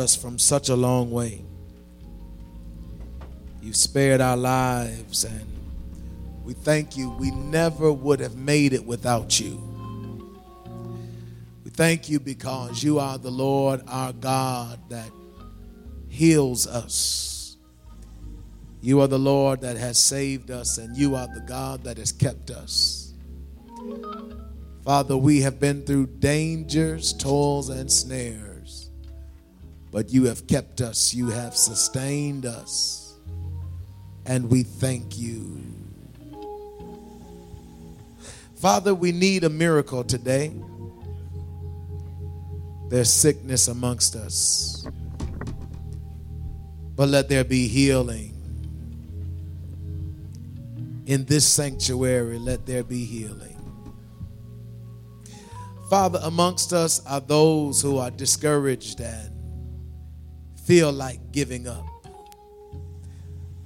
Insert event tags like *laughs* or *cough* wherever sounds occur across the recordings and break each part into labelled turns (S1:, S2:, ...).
S1: us from such a long way. You've spared our lives, and we thank you. We never would have made it without you. We thank you because you are the Lord our God that heals us. You are the Lord that has saved us, and you are the God that has kept us. Father, we have been through dangers, toils, and snares, but you have kept us, you have sustained us, and we thank you. Father, we need a miracle today. There's sickness amongst us, but let there be healing. In this sanctuary, let there be healing. Father, amongst us are those who are discouraged and feel like giving up.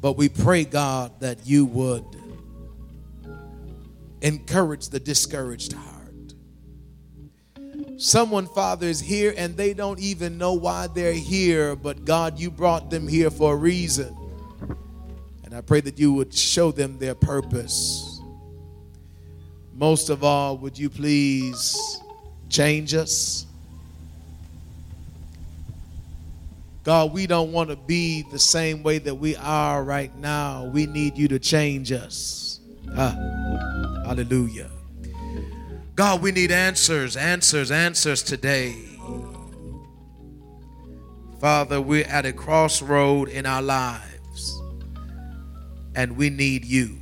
S1: But we pray, God, that you would encourage the discouraged heart. Someone, Father, is here and they don't even know why they're here, but God, you brought them here for a reason. And I pray that you would show them their purpose. Most of all, would you please change us. God, we don't want to be the same way that we are right now. We need you to change us. Ah, hallelujah. God, we need answers, answers, answers today. Father, we're at a crossroad in our lives, and we need you.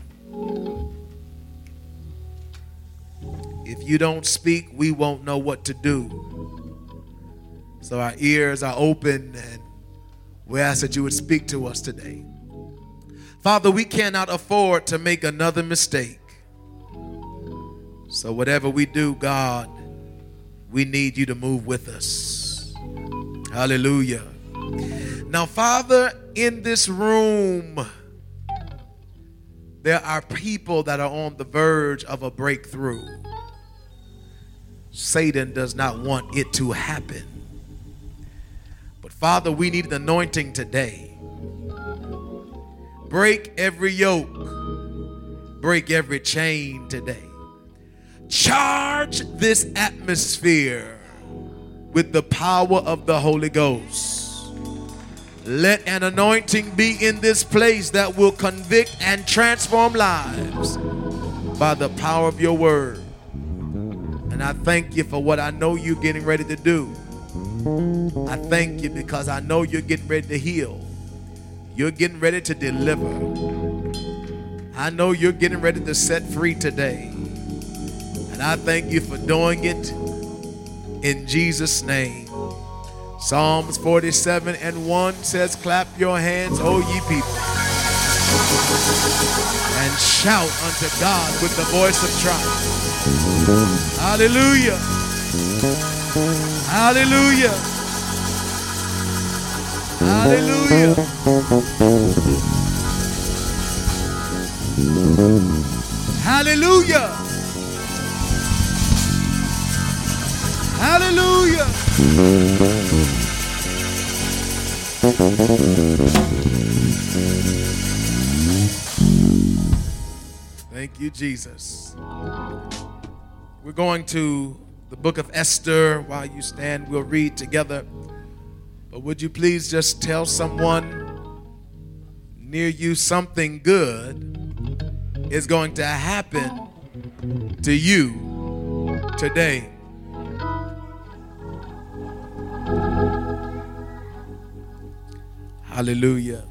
S1: If you don't speak, we won't know what to do. So our ears are open and we ask that you would speak to us today. Father, we cannot afford to make another mistake. So whatever we do, God, we need you to move with us. Hallelujah. Now, Father, in this room, there are people that are on the verge of a breakthrough. Satan does not want it to happen. Father, we need an anointing today. Break every yoke, break every chain today. Charge this atmosphere with the power of the Holy Ghost. Let an anointing be in this place that will convict and transform lives by the power of your word. And I thank you for what I know you're getting ready to do. I thank you because I know you're getting ready to heal. You're getting ready to deliver. I know you're getting ready to set free today. And I thank you for doing it in Jesus' name. Psalms 47 and 1 says, Clap your hands, O ye people, and shout unto God with the voice of triumph. Hallelujah. Hallelujah. Hallelujah. Hallelujah. Hallelujah. Thank you, Jesus. We're going to the book of Esther. While you stand, we'll read together. But would you please just tell someone near you something good is going to happen to you today? Hallelujah.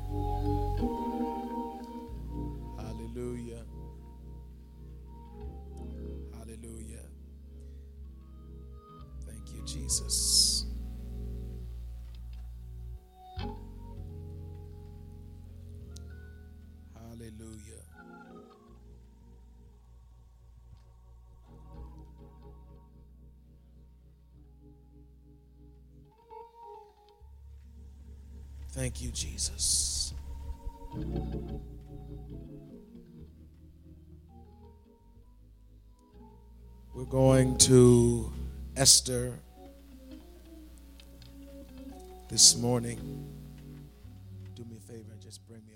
S1: Hallelujah. Thank you, Jesus. We're going to Esther this morning. Do me a favor and just bring me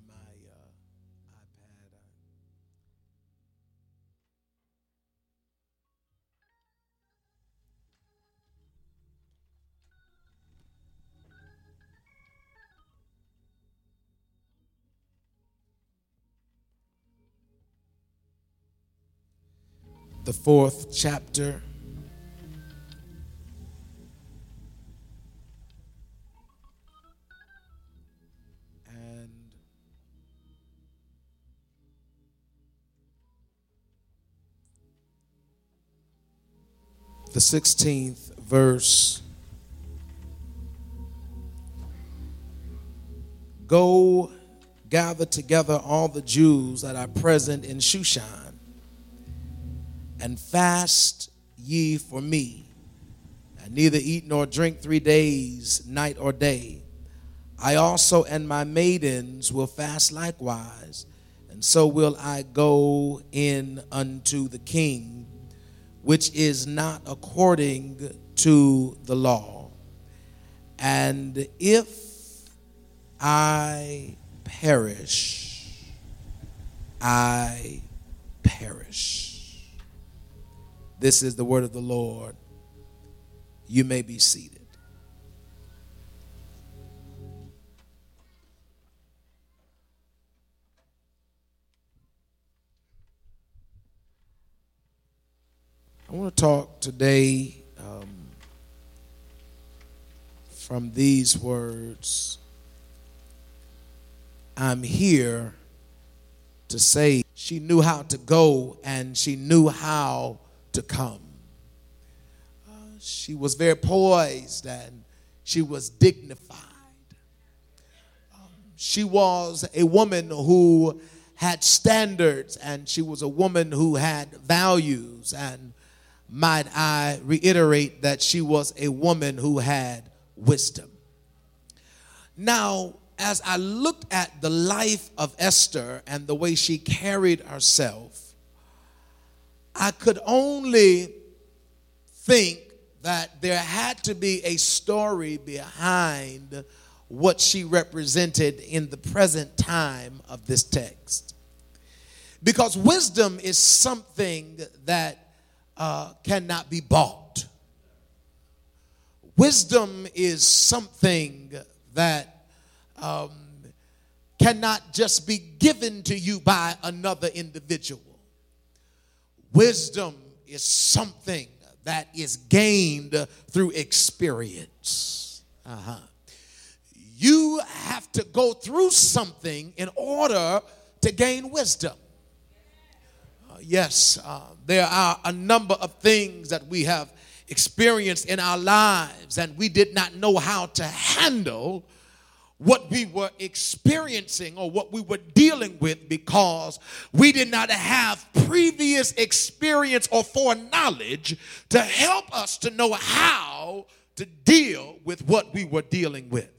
S1: The fourth chapter. And the 16th verse. Go gather together all the Jews that are present in Shushan and fast ye for me, and neither eat nor drink three days, night or day. I also and my maidens will fast likewise, and so will I go in unto the king, which is not according to the law. And if I perish, I perish. This is the word of the Lord. You may be seated. I want to talk today um, from these words. I'm here to say she knew how to go and she knew how to come. Uh, she was very poised and she was dignified. Um, she was a woman who had standards and she was a woman who had values. And might I reiterate that she was a woman who had wisdom. Now, as I looked at the life of Esther and the way she carried herself, I could only think that there had to be a story behind what she represented in the present time of this text. Because wisdom is something that uh, cannot be bought. Wisdom is something that um, cannot just be given to you by another individual. Wisdom is something that is gained through experience. Uh-huh. You have to go through something in order to gain wisdom. Uh, yes, uh, there are a number of things that we have experienced in our lives and we did not know how to handle what we were experiencing or what we were dealing with because we did not have previous experience or foreknowledge to help us to know how to deal with what we were dealing with.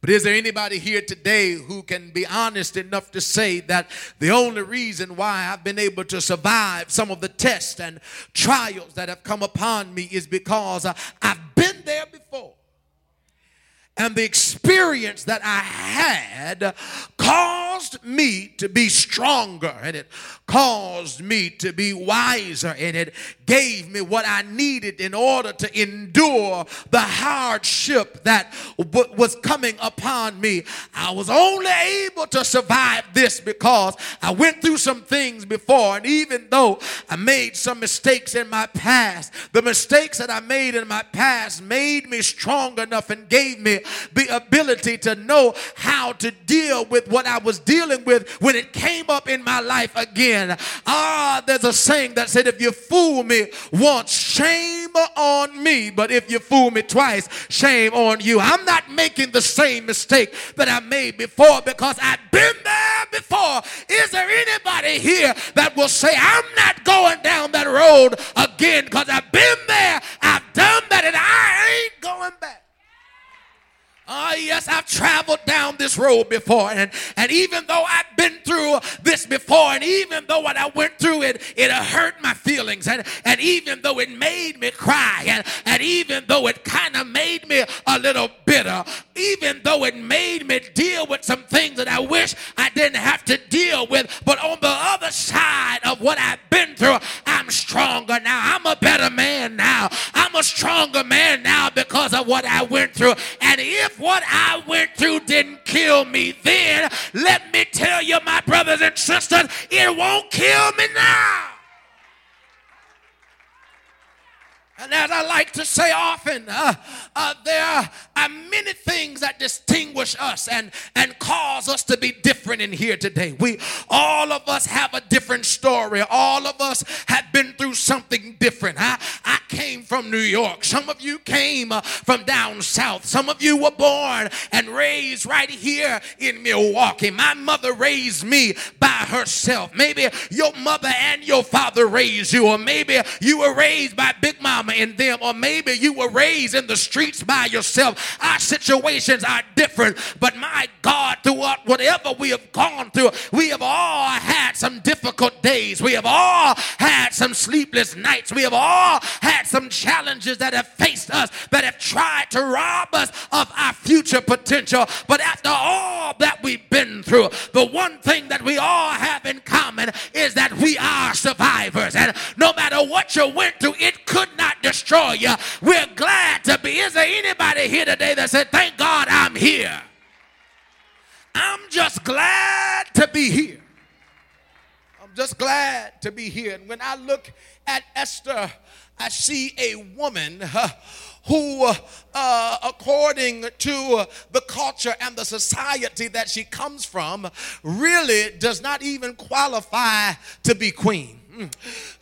S1: But is there anybody here today who can be honest enough to say that the only reason why I've been able to survive some of the tests and trials that have come upon me is because uh, I've been there before? And the experience that I had caused me to be stronger and it caused me to be wiser and it gave me what I needed in order to endure the hardship that w- was coming upon me. I was only able to survive this because I went through some things before and even though I made some mistakes in my past, the mistakes that I made in my past made me strong enough and gave me the ability to know how to deal with what I was dealing with when it came up in my life again. Ah, there's a saying that said, if you fool me once, shame on me. But if you fool me twice, shame on you. I'm not making the same mistake that I made before because I've been there before. Is there anybody here that will say, I'm not going down that road again because I've been there, I've done that, and I ain't going back? Oh, yes, I've traveled down this road before. And, and even though I've been through this before, and even though what I went through it, it hurt my feelings. And, and even though it made me cry, and, and even though it kind of made me a little bitter, even though it made me deal with some things that I wish I didn't have to deal with. But on the other side of what I've been through, I'm stronger now. I'm a better man now. I'm a stronger man now because of what I went through. And if what I went through didn't kill me then, let me tell you, my brothers and sisters, it won't kill me now. And as I like to say often, uh, uh, there are many things that distinguish us and, and cause us to be different in here today. We, all of us have a different story. All of us have been through something different. I, I came from New York. Some of you came uh, from down south. Some of you were born and raised right here in Milwaukee. My mother raised me by herself. Maybe your mother and your father raised you, or maybe you were raised by Big Mama in them, or maybe you were raised in the streets by yourself. Our situations are different, but my God, throughout whatever we have gone through, we have all had some difficult days. We have all had some sleepless nights. We have all had some challenges that have faced us, that have tried to rob us of our future potential. But after all that we've been through, the one thing that we all have in common is that we are survivors. And no matter what you went through, it could not destroy you. We're glad to be. Is there anybody here today that said, Thank God I'm here? I'm just glad to be here. I'm just glad to be here. And when I look at Esther, I see a woman. Uh, who, uh, according to the culture and the society that she comes from, really does not even qualify to be queen. *clears throat*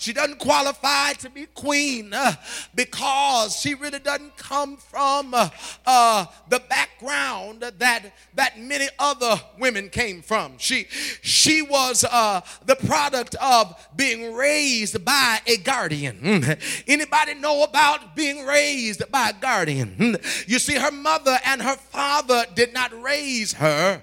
S1: She doesn't qualify to be queen uh, because she really doesn't come from uh, uh, the background that that many other women came from. She she was uh, the product of being raised by a guardian. Mm. Anybody know about being raised by a guardian? Mm. You see, her mother and her father did not raise her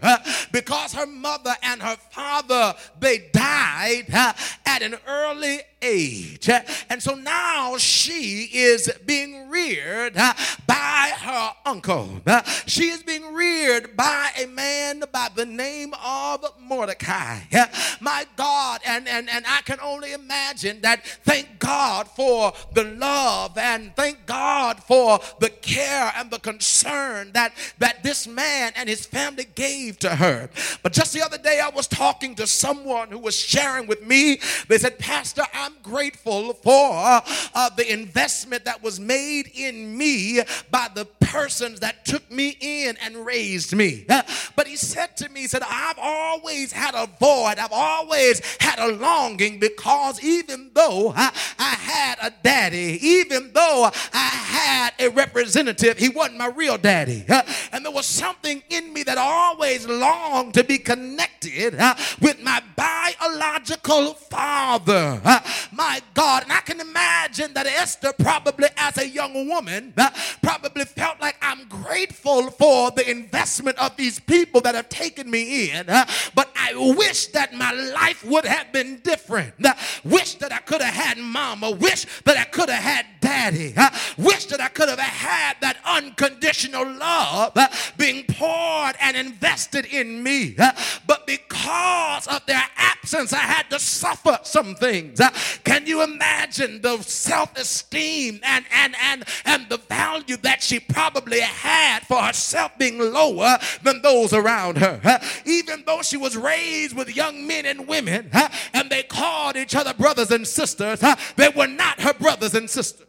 S1: because her mother and her father they died at an early worldly age. And so now she is being reared uh, by her uncle. Uh, she is being reared by a man by the name of Mordecai. Uh, my God, and, and, and I can only imagine that thank God for the love and thank God for the care and the concern that, that this man and his family gave to her. But just the other day, I was talking to someone who was sharing with me. They said, Pastor, I'm grateful for uh, the investment that was made in me by the persons that took me in and raised me. Uh, but he said to me, he said, I've always had a void, I've always had a longing because even though I, I had a daddy, even though I had a representative, he wasn't my real daddy. Uh, and there was something in me that always longed to be connected uh, with my biological father. My God. And I can imagine that Esther, probably as a young woman, uh, probably felt like I'm grateful for the investment of these people that have taken me in. Uh, but I wish that my life would have been different. Uh, wish that I could have had mama. Wish that I could have had daddy. Wish that I could have had that unconditional love being poured and invested in me. But because of their absence, I had to suffer some things. Can you imagine the self-esteem and, and, and, and the value that she probably had for herself being lower than those around her? Even though she was raised with young men and women and they called each other brothers and sisters, they were not her brothers and sisters.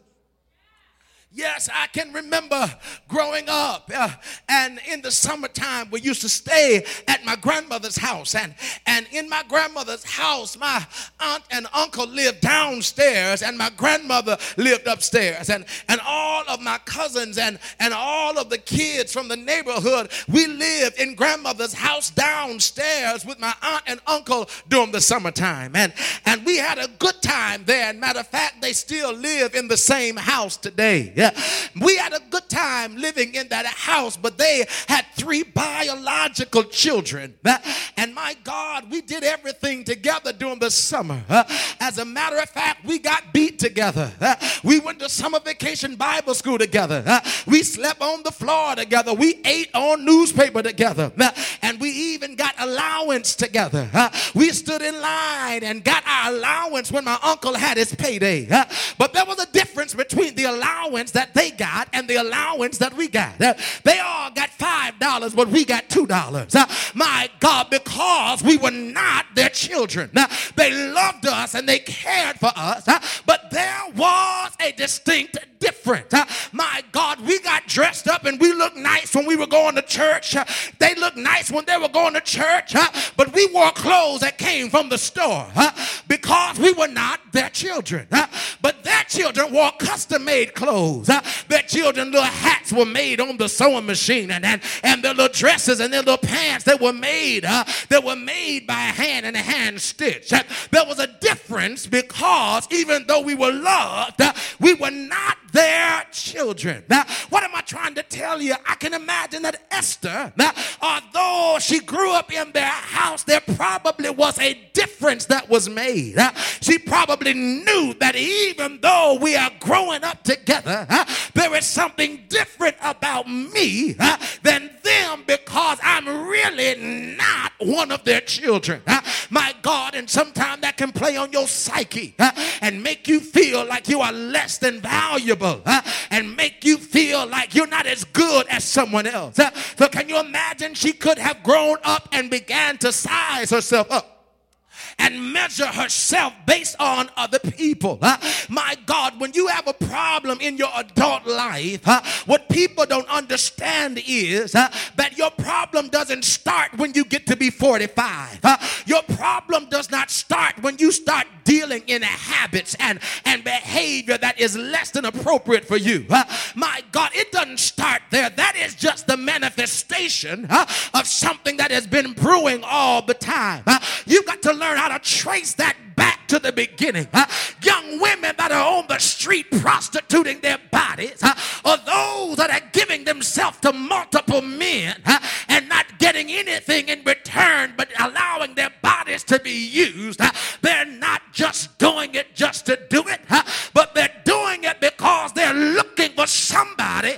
S1: Yes, I can remember growing up uh, and in the summertime we used to stay at my grandmother's house. And and in my grandmother's house my aunt and uncle lived downstairs and my grandmother lived upstairs. And and all of my cousins and and all of the kids from the neighborhood we lived in grandmother's house downstairs with my aunt and uncle during the summertime. And and we had a good time there. And matter of fact they still live in the same house today. Yeah We had a good time living in that house, but they had three biological children. Uh, and my God, we did everything together during the summer. Uh, as a matter of fact, we got beat together. Uh, we went to summer vacation Bible school together. We slept on the floor together. We ate on newspaper together. And we even got allowance together. We stood in line and got our allowance when my uncle had his payday. But there was a difference between the allowance that they got and the allowance that we got. They all got $5, but we got $2. Uh, My God, because we were not their children. They loved us and they cared for us, but there was a distinct difference. My God, we got dressed up and we looked nice when we were going to church. They looked nice when they were going to church, but we wore clothes that came from the store because we were not their children. But their children wore custom made clothes. Their children, little hats were made on the sewing machine and, and, and their little dresses and their little pants that were made, uh, that were made by hand and a hand stitch. There was a difference because even though we were loved, we were not their children. Now, what am I trying to tell you? I can imagine that Esther, now, although she grew up in their house, there probably was a difference that was made. She probably knew that even though we are growing up together, there is something different about me than them because I'm really not one of their children. My God, and sometimes that can play on your psyche and make you feel like you are less than valuable uh, and make you feel like you're not as good as someone else. Uh, so, can you imagine she could have grown up and began to size herself up? And measure herself based on other people. Uh, my God, when you have a problem in your adult life, uh, what people don't understand is uh, that your problem doesn't start when you get to be 45. your problem does not start when you start dealing in habits and, and behavior that is less than appropriate for you. my God, it doesn't start there. That is just the manifestation of something that has been brewing all the time. You've got to learn how to trace that back to the beginning. Young women that are on the street prostituting their bodies, or those that are giving themselves to multiple men and not getting anything in return, but allowing their bodies to be used. they're not just doing it just to do it, but they're doing it because they're looking for somebody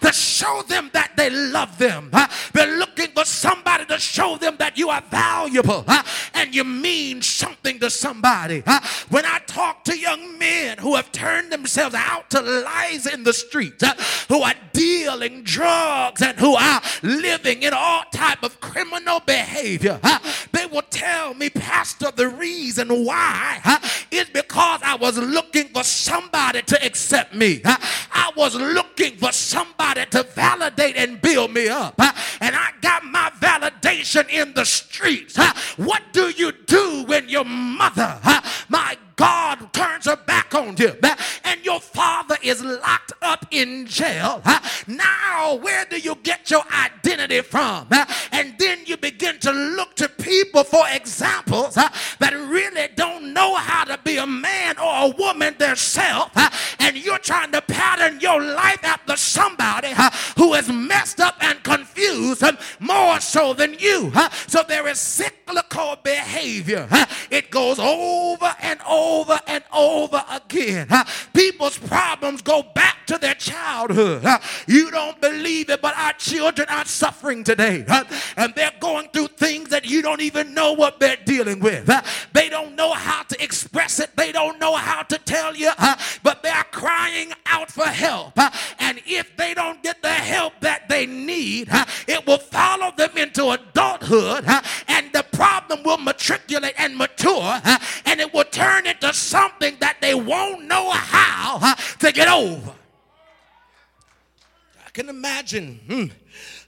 S1: to show them that they love them. they're looking for somebody to show them that you are valuable and you mean something to somebody. When I talk to young men who have turned themselves out to lies in the streets, who are dealing drugs and who are living in all type of criminal behavior, they will tell me, Pastor, the reason why is because I was looking for somebody to accept me. I was looking for somebody to validate and build me up. And I got my validation in the streets. What do you do when your mother, my God turns her back on you and your father is locked up in jail. Now, where do you get your identity from? And then you begin to look to people for so than you. So there is cyclical behavior. It goes over and over and over again. People's problems go back to their childhood. You don't believe it, but our children are suffering today. And they're going through things that you don't even know what they're dealing with. They don't know how to express it, they don't know how to tell you, but they're crying out for help. And if they don't get the help that they need, it will follow adulthood, and the problem will matriculate and mature, and it will turn into something that they won't know how to get over. I can imagine. Hmm,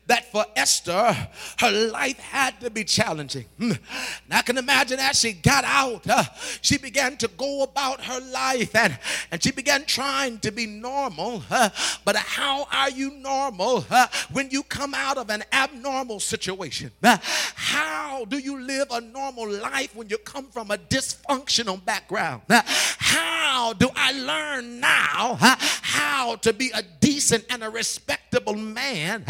S1: that for Esther, her life had to be challenging. Hmm. And I can imagine as she got out, uh, she began to go about her life and, and she began trying to be normal. Uh, but how are you normal uh, when you come out of an abnormal situation? How do you live a normal life when you come from a dysfunctional background? How do I learn now how to be a decent and a respectable man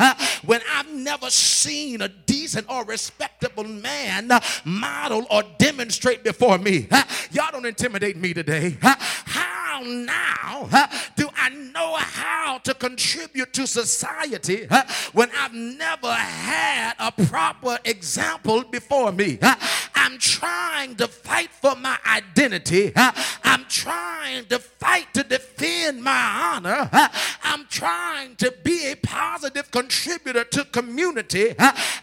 S1: when I've never seen a decent or respectable man model or demonstrate before me. Y'all don't intimidate me today. How now do I know how to contribute to society when I've never had a proper example before me? I'm trying to fight for my identity. I'm trying to fight to defend my honor. I'm trying to be a positive contributor to community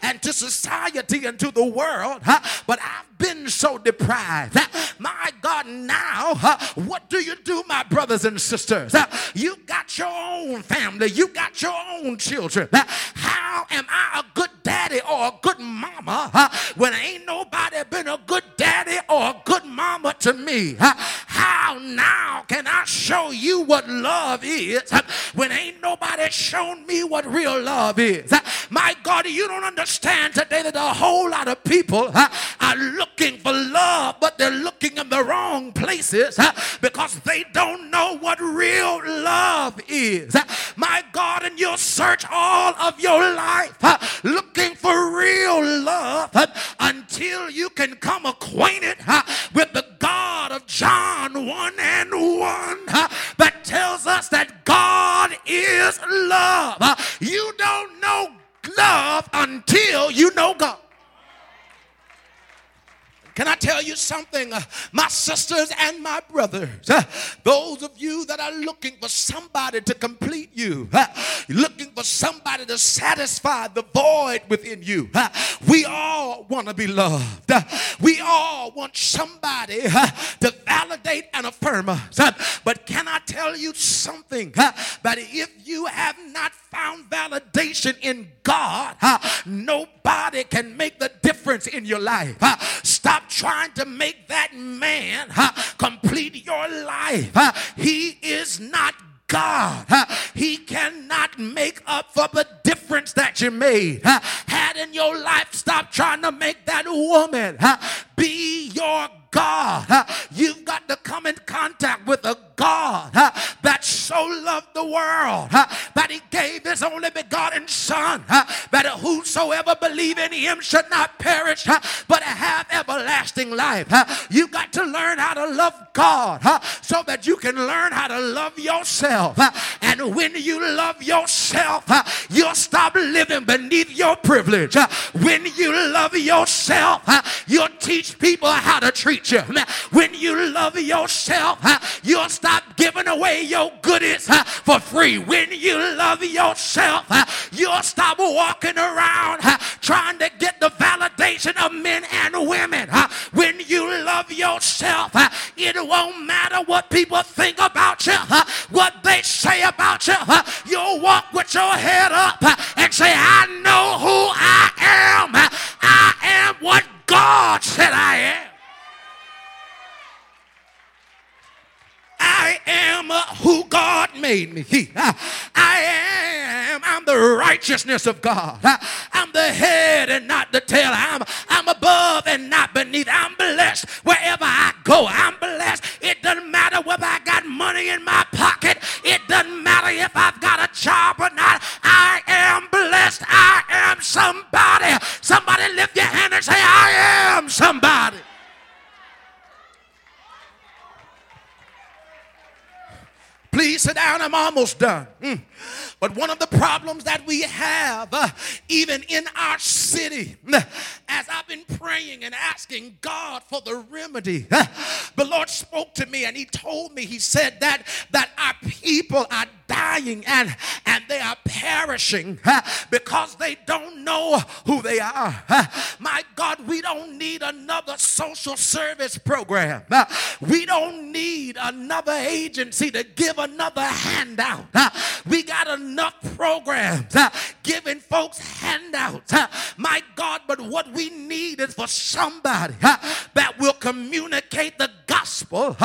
S1: and to society and to the world. But I've been so deprived. My God, now, what do you do, my brothers and sisters? You got your own family, you got your own children. How am I a good daddy or a good mama when ain't nobody been a good daddy or a good mama to me? How now can I show you what love is when ain't nobody shown me what real love is? My God, you don't understand today that a whole lot of people are looking for love, but they're looking in the wrong places because they don't know what real love is. My God, and you'll search all of your life looking for real love until you can come acquainted with the God of John 1 and 1 that tells us that God is love. You don't know love until you know God. Can I tell you something, uh, my sisters and my brothers? Uh, those of you that are looking for somebody to complete you, uh, looking for somebody to satisfy the void within you, uh, we all want to be loved. Uh, we all want somebody uh, to validate and affirm us. but can I tell you something? that if you have not found validation in God, nobody can make the difference in your life. Stop trying to make that man complete your life. He is not God. He cannot make up for the difference that you made. Had in your life, stop trying to make that woman be your God. You've got to come in contact with a God that so loved the world that he gave his only begotten Son, that whosoever believe in him should not perish but have everlasting life. You've got to learn how to love God so that you can learn how to love yourself. And when you love yourself, you'll stop living beneath your privilege. When you love yourself, you'll teach people how to treat you. When you love yourself, you'll stop giving away your goodies for free. When you love yourself, you'll stop walking around trying to get the validation of men and women. When you love yourself, it won't matter what people think about you, what they say about you. You'll walk with your head up and say, I know who I am. I am what God said I am. I am who God made me. Uh, I am. I'm the righteousness of God. Uh, I'm the head and not the tail. I'm, I'm above and not beneath. I'm blessed wherever I go. I'm blessed. It doesn't matter whether I got money in my pocket. It doesn't matter if I've got a job or not. I am blessed. I am somebody. Somebody lift your hand and say, I am somebody. Please sit down. I'm almost done. Mm. But one of the problems that we have, uh, even in our city, uh, as I've been praying and asking God for the remedy, the Lord spoke to me and He told me, He said that that our people are dying and and they are perishing because they don't know who they are. My God, we don't need another social service program. We don't need another agency to give another handout. We got enough programs giving folks handouts. My God, but what we need is for somebody that will communicate the gospel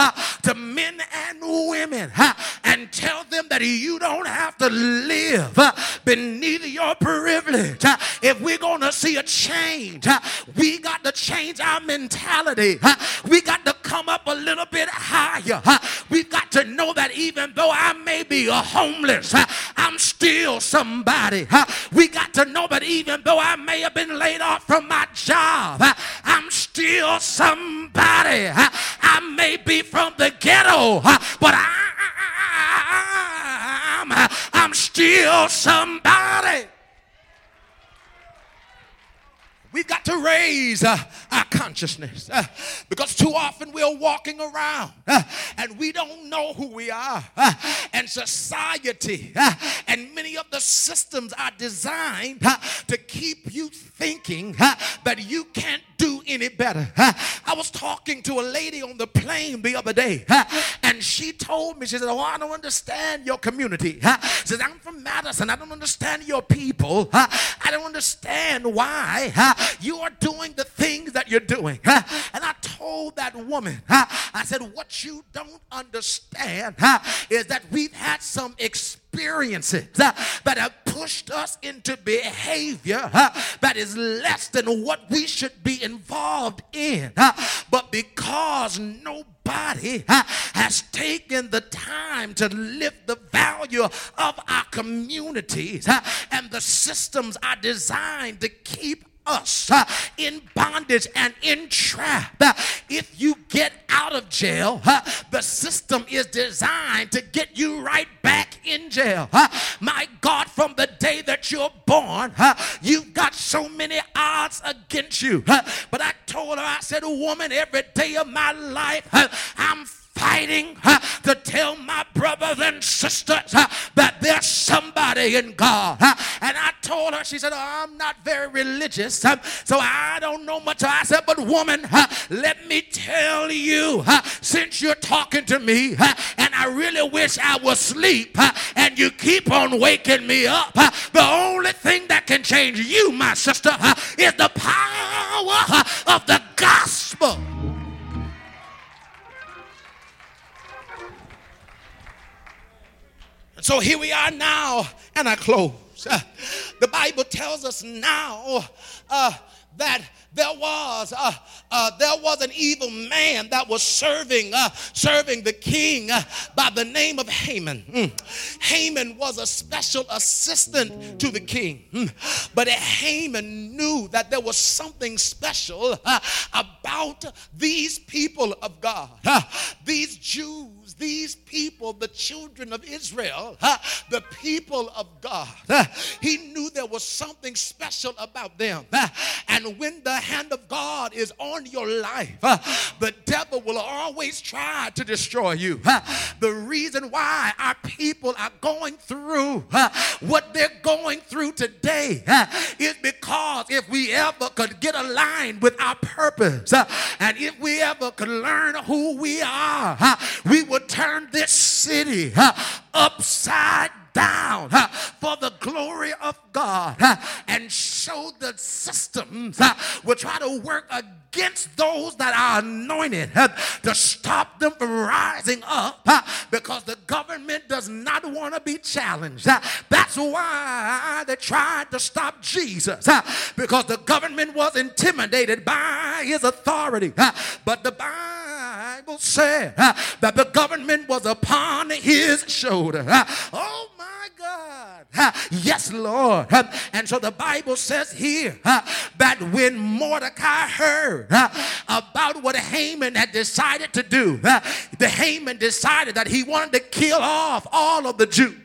S1: to men and women and tell them that you don't have to live beneath your privilege. If we're going to see a change, We got to change our mentality. We got to come up a little bit higher. We got to know that even though I may be a homeless, I'm still somebody. We got to know that even though I may have been laid off from my job, I'm still somebody. I may be from the ghetto, but I'm, I'm still somebody. We've got to raise uh, our consciousness uh, because too often we're walking around uh, and we don't know who we are. Uh, and society uh, and many of the systems are designed uh, to keep you thinking that you can't do any better. I was talking to a lady on the plane the other day, and she told me, she said, Oh, I don't understand your community. She said, I'm from Madison. I don't understand your people. I don't understand why you are doing the things that you're doing. And I told that woman, I said, What you don't understand is that we've had some experiences that have pushed us into behavior that is less than what we should be involved in. But because nobody has taken the time to lift the value of our communities and the systems are designed to keep us uh, in bondage and in trap. Uh, if you get out of jail, uh, the system is designed to get you right back in jail. My God, from the day that you're born, you've got so many odds against you. But I told her, I said, woman, every day of my life, I'm fighting uh, to tell my brothers and sisters that there's somebody in God. And I told her, she said, oh, I'm not very religious, so I don't know much. I said, but woman, let me tell you, since you're talking to me, and I really wish I was asleep, and you keep on waking me up, the only thing that can change you, my sister, is the power of the gospel. So here we are now, and I close. Uh, the Bible tells us now uh, that there was uh, uh, there was an evil man that was serving uh, serving the king uh, by the name of Haman. Mm. Haman was a special assistant to the king, mm. but Haman knew that there was something special uh, about these people of God, uh, these Jews these people, the children of Israel, the people of God. he knew there was something special about them. And when the hand of God is on your life, uh, the devil will always try to destroy you. Uh, the reason why our people are going through uh, what they're going through today is because if we ever could get aligned with our purpose and if we ever could learn who we are, we would turn this city upside down for the glory of God and show the systems will try to work against those that are anointed to stop them from rising up because the government does not want to be challenged. That's why they tried to stop Jesus because the government was intimidated by his authority. But the Bible said that the government was upon his shoulder. Oh my God. Yes, Lord. And so the Bible says here that when Mordecai heard about what Haman had decided to do, the Haman decided that he wanted to kill off all of the Jews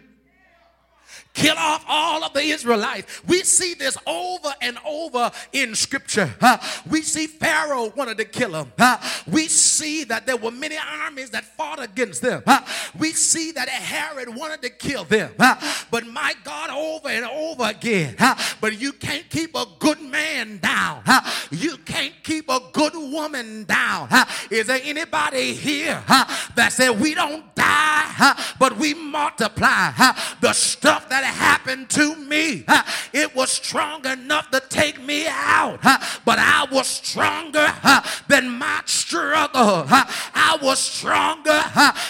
S1: kill off all of the Israelites. We see this over and over in scripture. Uh, we see Pharaoh wanted to kill them. Uh, we see that there were many armies that fought against them. Uh, we see that Herod wanted to kill them. but my God, over and over again. but you can't keep a good man down. you can't keep a good woman down. Is there anybody here that said we don't die, but we multiply? the stuff that that happened to me, it was strong enough to take me out, but I was stronger than my struggle. I was stronger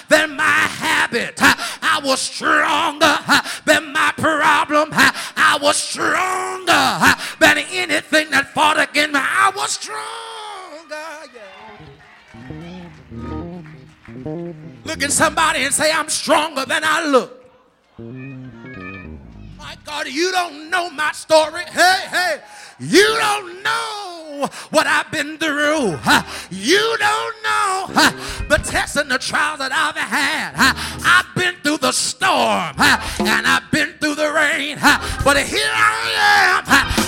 S1: than my habit. I was stronger than my problem. I was stronger than anything that fought against me. I was stronger. Look at somebody and say, I'm stronger than I look. You don't know my story. Hey, hey, you don't know what I've been through. You don't know the tests and the trials that I've had. I've been through the storm and I've been through the rain. But here I am.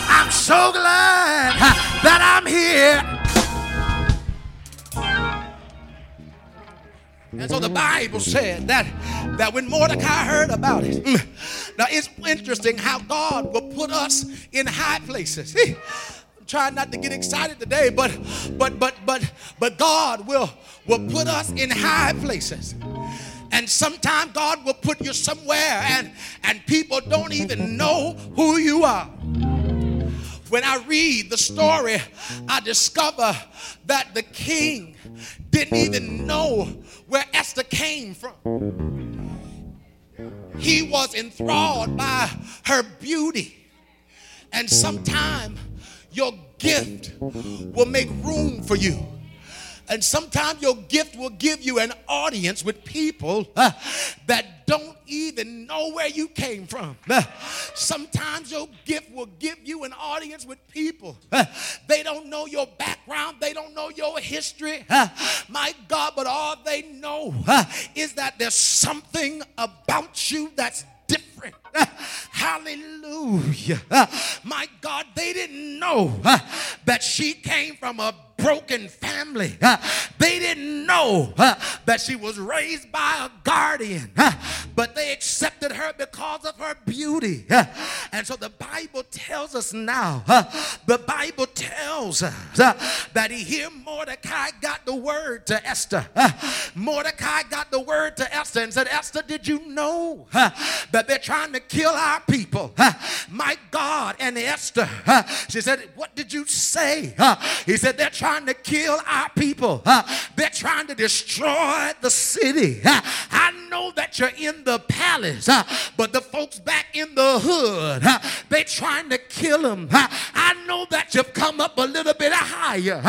S1: I'm so glad that I'm here. And so the Bible said that, that when Mordecai heard about it, mm, *clears throat* now it's interesting how God will put us in high places. I'm trying not to get excited today, but but but but but God will will put us in high places. And sometimes God will put you somewhere and and people don't even know who you are. When I read the story, I discover that the king didn't even know where Esther came from. He was enthralled by her beauty. And sometime your gift will make room for you. And sometimes your gift will give you an audience with people uh, that don't even know where you came from. Uh, sometimes your gift will give you an audience with people. Uh, they don't know your background, they don't know your history. My God, but all they know is that there's something about you that's different. Hallelujah. My God, they didn't know that she came from a broken family. Uh, they didn't know uh, that she was raised by a guardian, uh, but they accepted her because of her beauty. and so the Bible tells us now, the Bible tells us that he here Mordecai got the word to Esther. Mordecai got the word to Esther and said, Esther, did you know that they're trying to kill our people? My God, and Esther, she said, What did you say? He said, They're trying to kill our people. Uh, they're trying to destroy the city. Uh, I know that you're in the palace, uh, but the folks back in the hood, they're trying to kill them. I know that you've come up a little bit higher.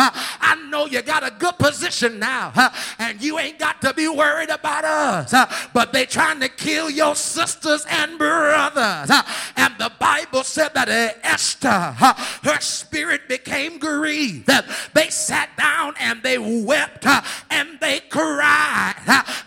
S1: Know you got a good position now, and you ain't got to be worried about us. But they trying to kill your sisters and brothers. And the Bible said that Esther, her spirit became grieved. They sat down and they wept and they cried.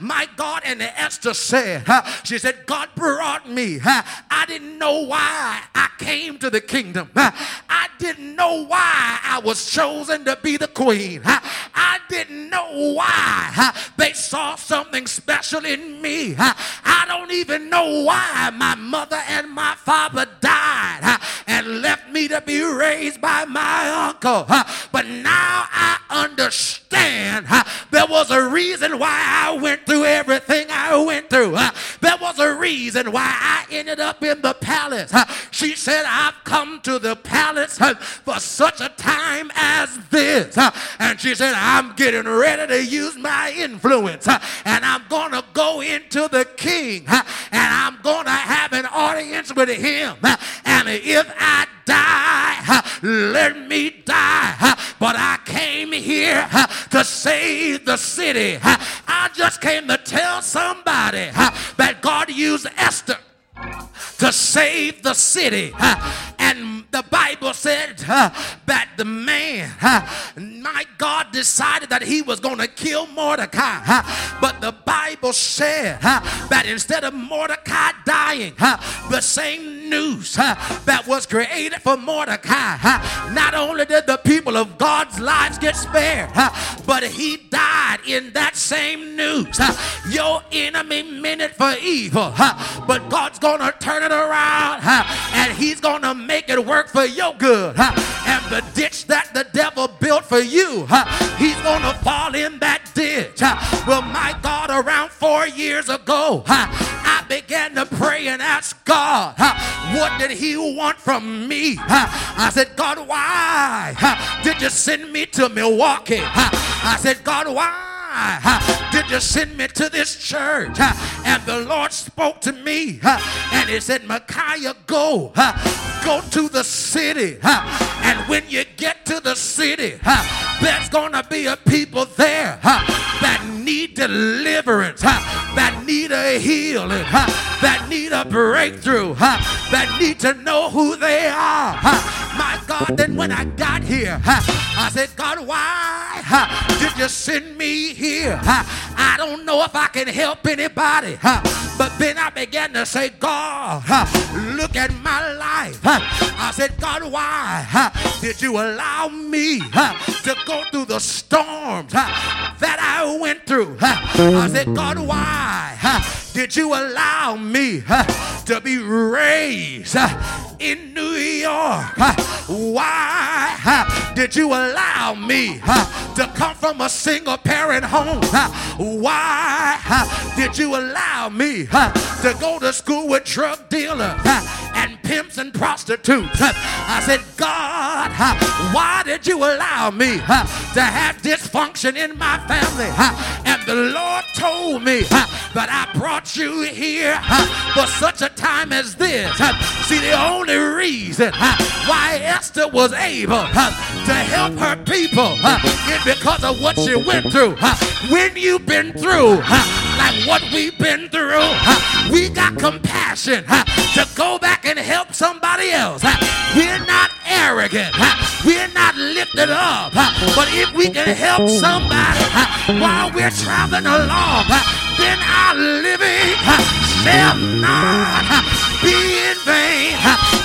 S1: My God, and Esther said, She said, God brought me. I didn't know why I came to the kingdom. I didn't know why I was chosen to be the queen. I didn't know why they saw something special in me. I don't even know why my mother and my father died and left me to be raised by my uncle. But now I understand there was a reason why I went through everything I went through. There was a reason why I ended up in the palace. She said, I've come to the palace for such a time as this. And she said, I'm getting ready to use my influence and I'm going to go into the king and I'm going to have an audience with him. And if I die, let me die. But I came here to save the city. I just came to tell somebody that God used Esther to save the city. And the Bible said that the man, my God, decided that he was going to kill Mordecai. But the Bible said that instead of Mordecai dying, the same news that was created for Mordecai, not only did the people of God's lives get spared, but he died in that same news. Your enemy meant it for evil, but God's going to turn it around and he's going to make it work for your good. And the ditch that the devil built for you, he's going to fall in that ditch. Well, my God, around four years ago, began to pray and ask God, what did he want from me? I said, God, why did you send me to Milwaukee? I said, God, why? did you send me to this church? And the Lord spoke to me and he said, Micaiah, go go to the city. And when you get to the city, there's going to be a people there that need deliverance, that need a healing, that need a breakthrough, that need to know who they are. My God, then when I got here, I said, God, why did you send me here? I don't know if I can help anybody. But then I began to say, God, look at my life. I said, God, why did you allow me to go through the storms that I went through? I said, God, why did you allow me to be raised in New York? Why did you allow me to come from a single parent home? Why did you allow me to go to school with drug dealers and pimps and prostitutes? I said, God, why did you allow me to have dysfunction in my family? And the Lord told me that I brought you here for such a time as this. See, the only reason why Esther was able to help her people is because of what she went through. When you've been through like what we've been through, we got compassion to go back and help somebody else. We're not arrogant. We're not lifted up. But if we can help somebody while we're traveling along, then our living shall not be in vain.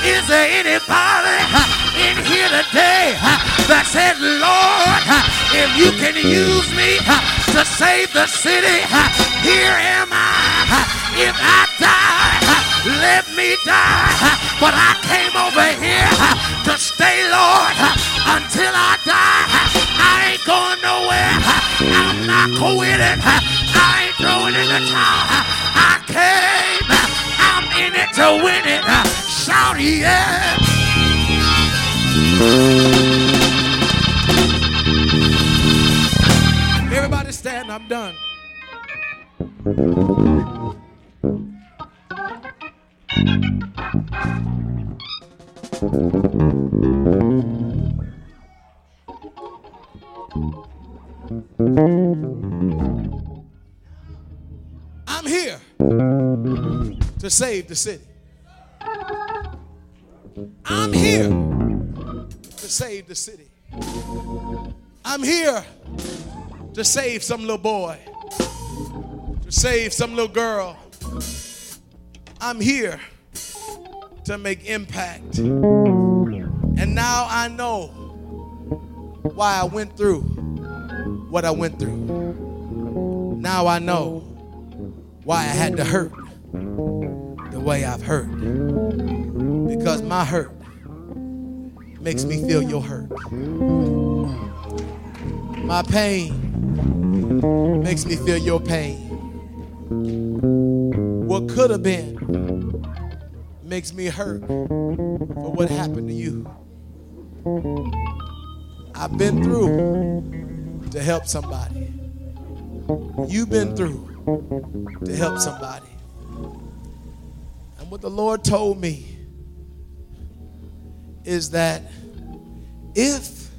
S1: Is there anybody in here today that said, Lord, if you can use me to save the city, here am I. If I die, let me die. But I came over here to stay, Lord, until I die. I ain't going nowhere. I'm not quitting. I ain't throwing in the towel. I came. I'm in it to win it. Shout yeah. Everybody stand. I'm done. I'm here to save the city. I'm here to save the city. I'm here to save some little boy, to save some little girl. I'm here to make impact. And now I know why I went through what I went through. Now I know why I had to hurt the way I've hurt. Because my hurt makes me feel your hurt. My pain makes me feel your pain. What could have been makes me hurt for what happened to you. I've been through to help somebody. You've been through to help somebody. And what the Lord told me is that if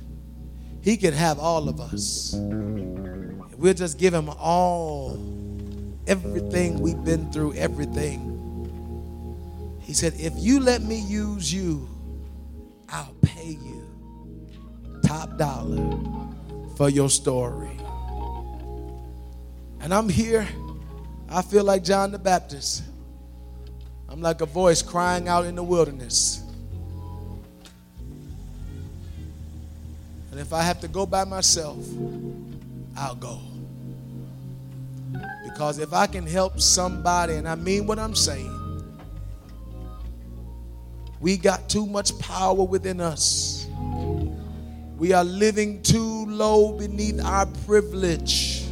S1: He could have all of us, we'll just give Him all, everything we've been through, everything. He said, if you let me use you, I'll pay you top dollar for your story. And I'm here, I feel like John the Baptist. I'm like a voice crying out in the wilderness. And if I have to go by myself, I'll go. Because if I can help somebody, and I mean what I'm saying, we got too much power within us. We are living too low beneath our privilege.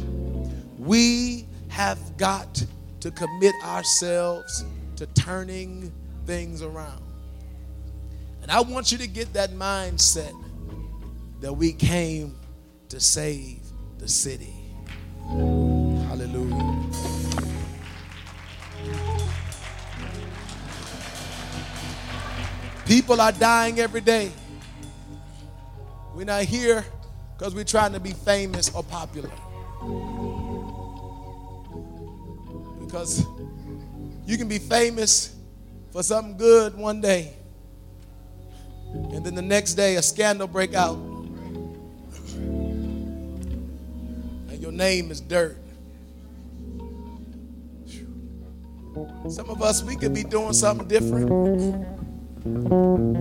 S1: We have got to commit ourselves to turning things around. And I want you to get that mindset that we came to save the city. Hallelujah. People are dying every day. We're not here because we're trying to be famous or popular. Because you can be famous for something good one day, and then the next day a scandal break out, and your name is dirt. Some of us, we could be doing something different.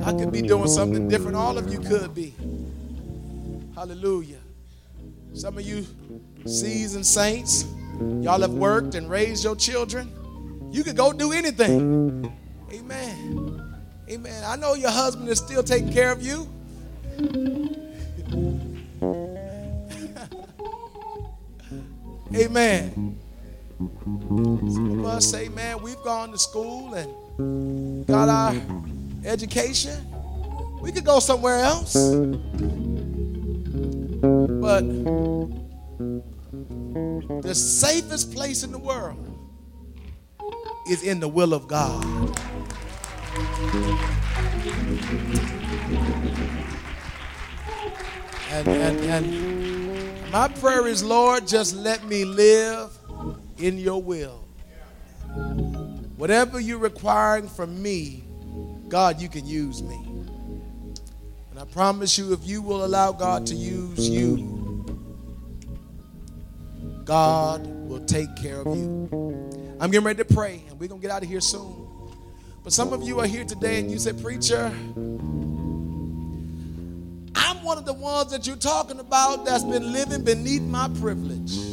S1: I could be doing something different. All of you could be. Hallelujah. Some of you seasoned saints, y'all have worked and raised your children. You could go do anything. Amen. Amen. I know your husband is still taking care of you. *laughs* Amen. Some of us say, man, we've gone to school and got our education. We could go somewhere else. But the safest place in the world is in the will of God. And, and, and my prayer is, Lord, just let me live in your will. Whatever you're requiring from me, God, you can use me. And I promise you, if you will allow God to use you, God will take care of you. I'm getting ready to pray, and we're going to get out of here soon. But some of you are here today and you say, Preacher, I'm one of the ones that you're talking about that's been living beneath my privilege.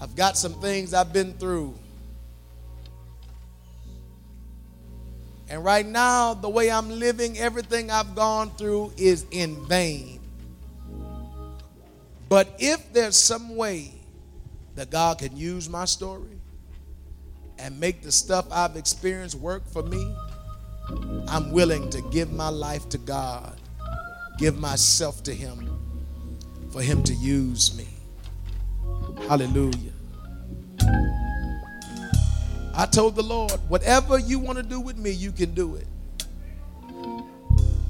S1: I've got some things I've been through. And right now, the way I'm living, everything I've gone through is in vain. But if there's some way that God can use my story and make the stuff I've experienced work for me, I'm willing to give my life to God, give myself to Him for Him to use me. Hallelujah. I told the Lord, whatever you want to do with me, you can do it.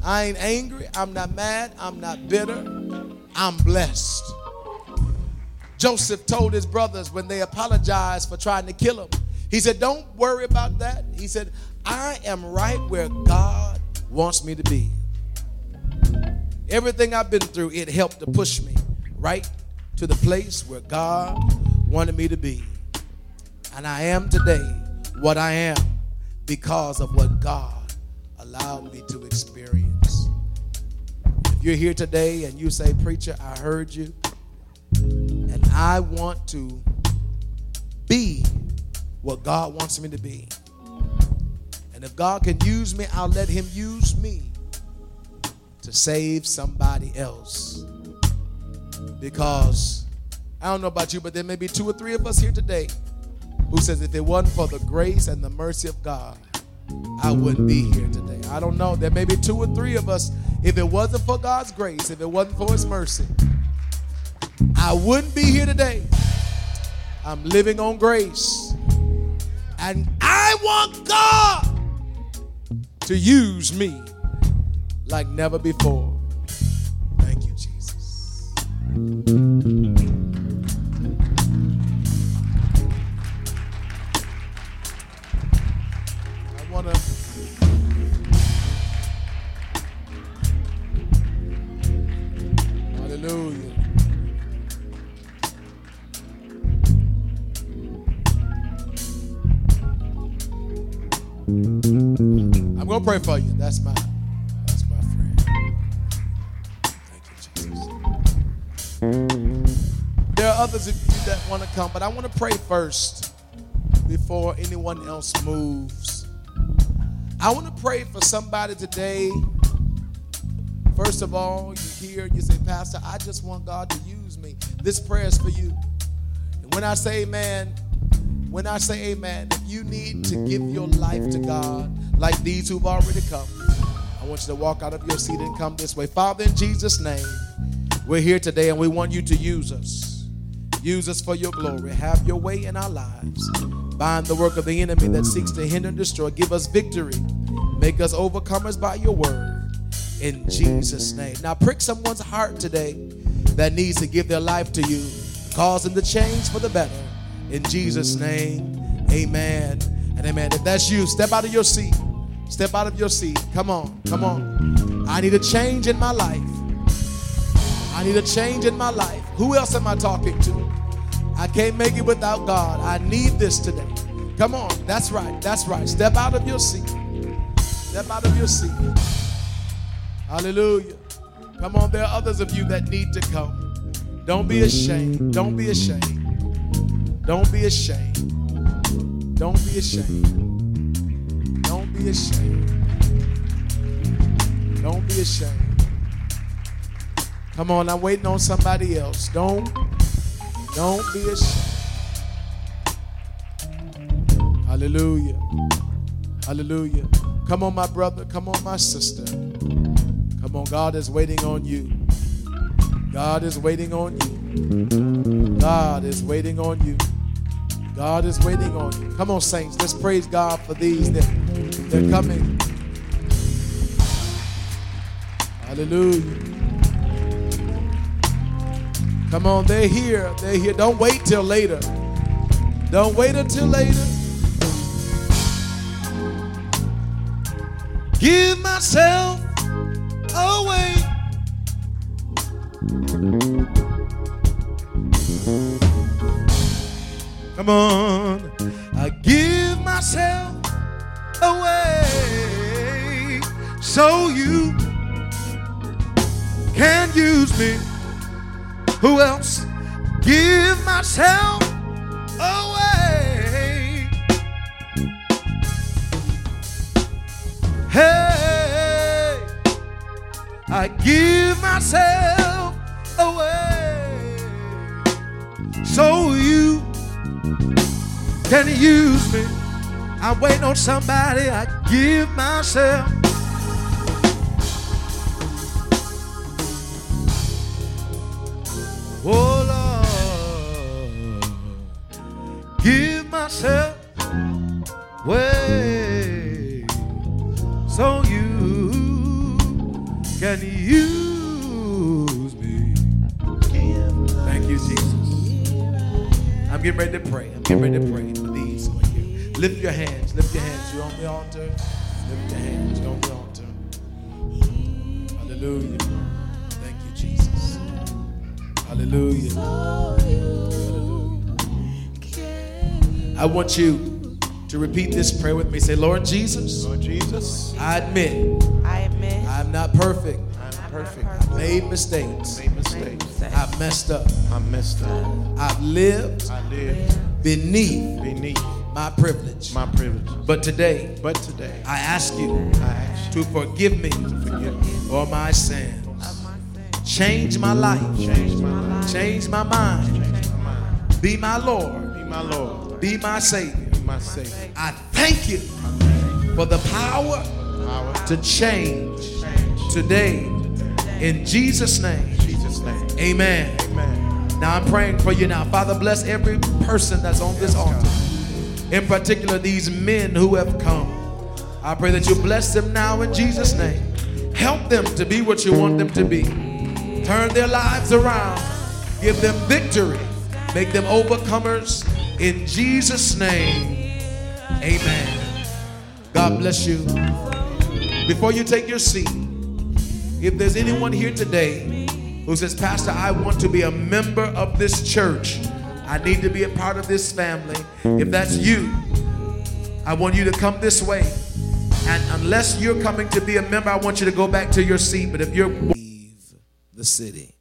S1: I ain't angry. I'm not mad. I'm not bitter. I'm blessed. Joseph told his brothers when they apologized for trying to kill him, he said, Don't worry about that. He said, I am right where God wants me to be. Everything I've been through, it helped to push me right to the place where God wanted me to be. And I am today what I am because of what God allowed me to experience. If you're here today and you say, Preacher, I heard you, and I want to be what God wants me to be. And if God can use me, I'll let Him use me to save somebody else. Because I don't know about you, but there may be two or three of us here today who says, if it wasn't for the grace and the mercy of God, I wouldn't be here today. I don't know. There may be two or three of us. If it wasn't for God's grace, if it wasn't for His mercy, I wouldn't be here today. I'm living on grace. And I want God to use me like never before. Pray for you. That's my others of you that want to come, but I want to pray first before anyone else moves. I want to pray for somebody today. First of all, you hear, you say, Pastor, I just want God to use me. This prayer is for you. And when I say amen, when I say amen, if you need to give your life to God, like these who've already come, I want you to walk out of your seat and come this way. Father, in Jesus' name, we're here today and we want you to use us. Use us for your glory. Have your way in our lives. Bind the work of the enemy that seeks to hinder and destroy. Give us victory. Make us overcomers by your word. In Jesus' name. Now, prick someone's heart today that needs to give their life to you. Cause them to change for the better. In Jesus' name, amen and amen. If that's you, step out of your seat. Step out of your seat. Come on, come on. I need a change in my life. I need a change in my life. Who else am I talking to? I can't make it without God. I need this today. Come on. That's right. That's right. Step out of your seat. Step out of your seat. Hallelujah. Come on. There are others of you that need to come. Don't be ashamed. Don't be ashamed. Don't be ashamed. Don't be ashamed. Don't be ashamed. Don't be ashamed. Come on, I'm waiting on somebody else. Don't don't be ashamed. Hallelujah. Hallelujah. Come on, my brother. Come on, my sister. Come on, God is waiting on you. God is waiting on you. God is waiting on you. God is waiting on you. Come on, saints. Let's praise God for these that they're coming. Hallelujah. Come on, they're here. They're here. Don't wait till later. Don't wait until later. Give myself away. Come on. I give myself away so you can use me. Who else? Give myself away. Hey, I give myself away so you can use me. I'm waiting on somebody. I give myself. Way so you can use me. Thank you, Jesus. I'm getting ready to pray. I'm getting ready to pray Please. Lift your hands. Lift your hands. You're on the altar. Lift your hands. You're on the altar. Hallelujah. Thank you, Jesus. Hallelujah. I want you to repeat this prayer with me. Say, Lord Jesus,
S2: Lord Jesus,
S1: I admit
S3: I admit
S1: I'm not perfect.
S2: I'm perfect.
S1: I've made mistakes.
S2: I Made mistakes.
S1: I've messed up.
S2: I messed up.
S1: I've lived
S2: I lived
S1: beneath
S2: beneath
S1: my privilege.
S2: my privilege.
S1: But today,
S2: But today,
S1: I ask you
S2: I ask
S1: to forgive me
S2: you to forgive me.
S1: for my sins.
S3: of my sin.
S1: Change my life.
S2: Change my life.
S1: Change my mind.
S2: Change my mind.
S1: Be my Lord.
S2: Be my Lord.
S1: Be my Savior.
S2: Be my Savior.
S1: I thank you for the power
S2: Power
S1: to change
S2: change.
S1: today. In Jesus' name.
S2: Jesus' name.
S1: Amen.
S2: Amen.
S1: Now I'm praying for you now. Father, bless every person that's on this altar. In particular, these men who have come. I pray that you bless them now in Jesus' name. Help them to be what you want them to be. Turn their lives around. Give them victory. Make them overcomers in Jesus' name. Amen. God bless you. Before you take your seat, if there's anyone here today who says, Pastor, I want to be a member of this church, I need to be a part of this family. If that's you, I want you to come this way. And unless you're coming to be a member, I want you to go back to your seat. But if you're leave the city.